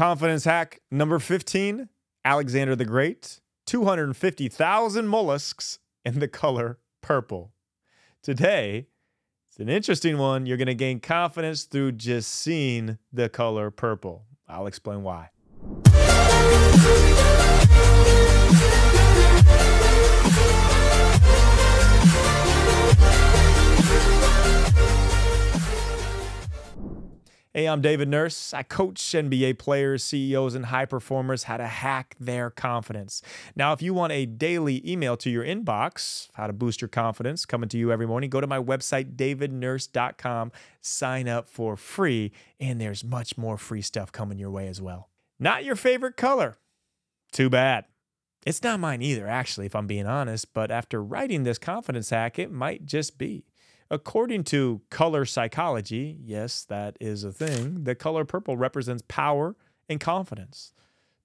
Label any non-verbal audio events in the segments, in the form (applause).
Confidence hack number 15 Alexander the Great, 250,000 mollusks in the color purple. Today, it's an interesting one. You're going to gain confidence through just seeing the color purple. I'll explain why. Hey, I'm David Nurse. I coach NBA players, CEOs, and high performers how to hack their confidence. Now, if you want a daily email to your inbox, how to boost your confidence, coming to you every morning, go to my website, davidnurse.com, sign up for free, and there's much more free stuff coming your way as well. Not your favorite color. Too bad. It's not mine either, actually, if I'm being honest, but after writing this confidence hack, it might just be. According to color psychology, yes, that is a thing, the color purple represents power and confidence.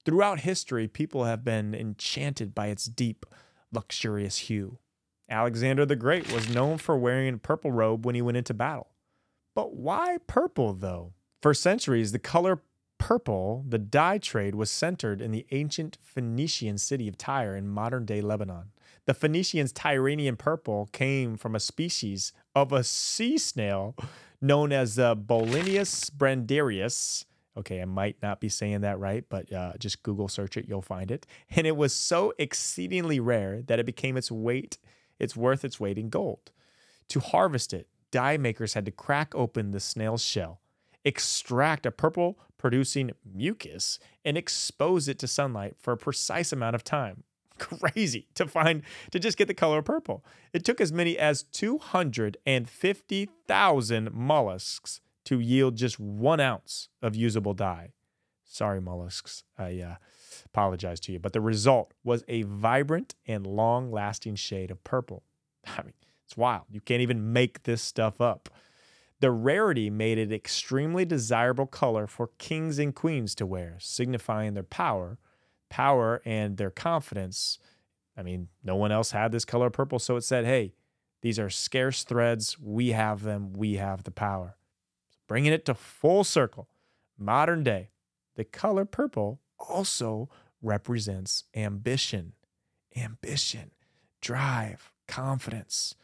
Throughout history, people have been enchanted by its deep, luxurious hue. Alexander the Great was known for wearing a purple robe when he went into battle. But why purple, though? For centuries, the color purple, the dye trade, was centered in the ancient Phoenician city of Tyre in modern day Lebanon. The Phoenicians' Tyrrhenian purple came from a species of a sea snail known as the Bolinius brandarius. Okay, I might not be saying that right, but uh, just Google search it, you'll find it. And it was so exceedingly rare that it became its weight, it's worth its weight in gold. To harvest it, dye makers had to crack open the snail's shell, extract a purple producing mucus, and expose it to sunlight for a precise amount of time (laughs) crazy to find to just get the color purple. It took as many as 250,000 mollusks to yield just one ounce of usable dye. Sorry, mollusks. I uh, apologize to you. But the result was a vibrant and long lasting shade of purple. (laughs) I mean, it's wild. You can't even make this stuff up. The rarity made it extremely desirable color for kings and queens to wear, signifying their power power and their confidence. I mean, no one else had this color purple. So it said, hey, these are scarce threads. We have them. We have the power. Bringing it to full circle, modern day, the color purple also represents ambition, ambition, drive, confidence.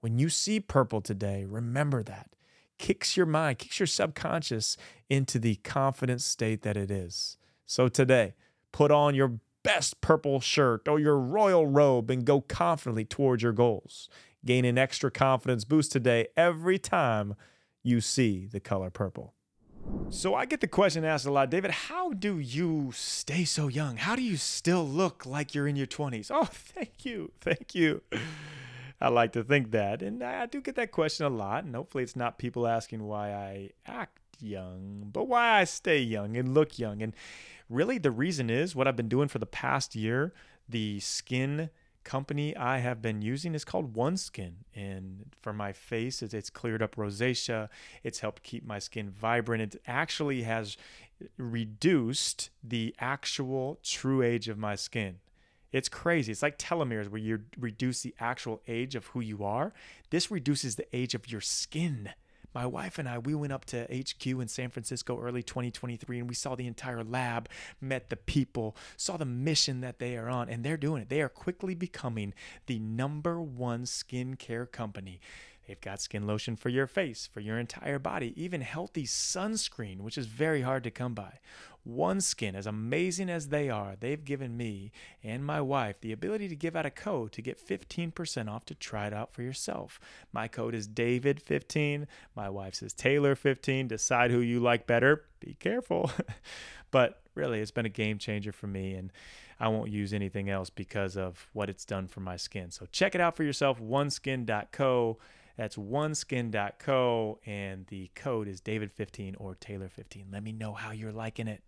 When you see purple today, remember that. Kicks your mind, kicks your subconscious into the confident state that it is. So today, Put on your best purple shirt or your royal robe and go confidently towards your goals. Gain an extra confidence boost today every time you see the color purple. So I get the question asked a lot, David, how do you stay so young? How do you still look like you're in your 20s? Oh, (laughs) thank you. Thank you. I like to think that. And I do get that question a lot. And hopefully it's not people asking why I act young, but why I stay young and look young. And really, the reason is what I've been doing for the past year. The skin company I have been using is called OneSkin. And for my face, it's cleared up rosacea. It's helped keep my skin vibrant. It actually has reduced the actual true age of my skin. It's crazy. It's like telomeres where you reduce the actual age of who you are. This reduces the age of your skin my wife and I, we went up to HQ in San Francisco early 2023 and we saw the entire lab, met the people, saw the mission that they are on, and they're doing it. They are quickly becoming the number one skincare company They've got skin lotion for your face, for your entire body, even healthy sunscreen, which is very hard to come by. One Skin, as amazing as they are, they've given me and my wife the ability to give out a code to get 15% off to try it out for yourself. My code is David15. My wife says Taylor15. Decide who you like better. Be careful. (laughs) but really, it's been a game changer for me. And I won't use anything else because of what it's done for my skin. So check it out for yourself, oneskin.co. That's oneskin.co, and the code is David15 or Taylor15. Let me know how you're liking it.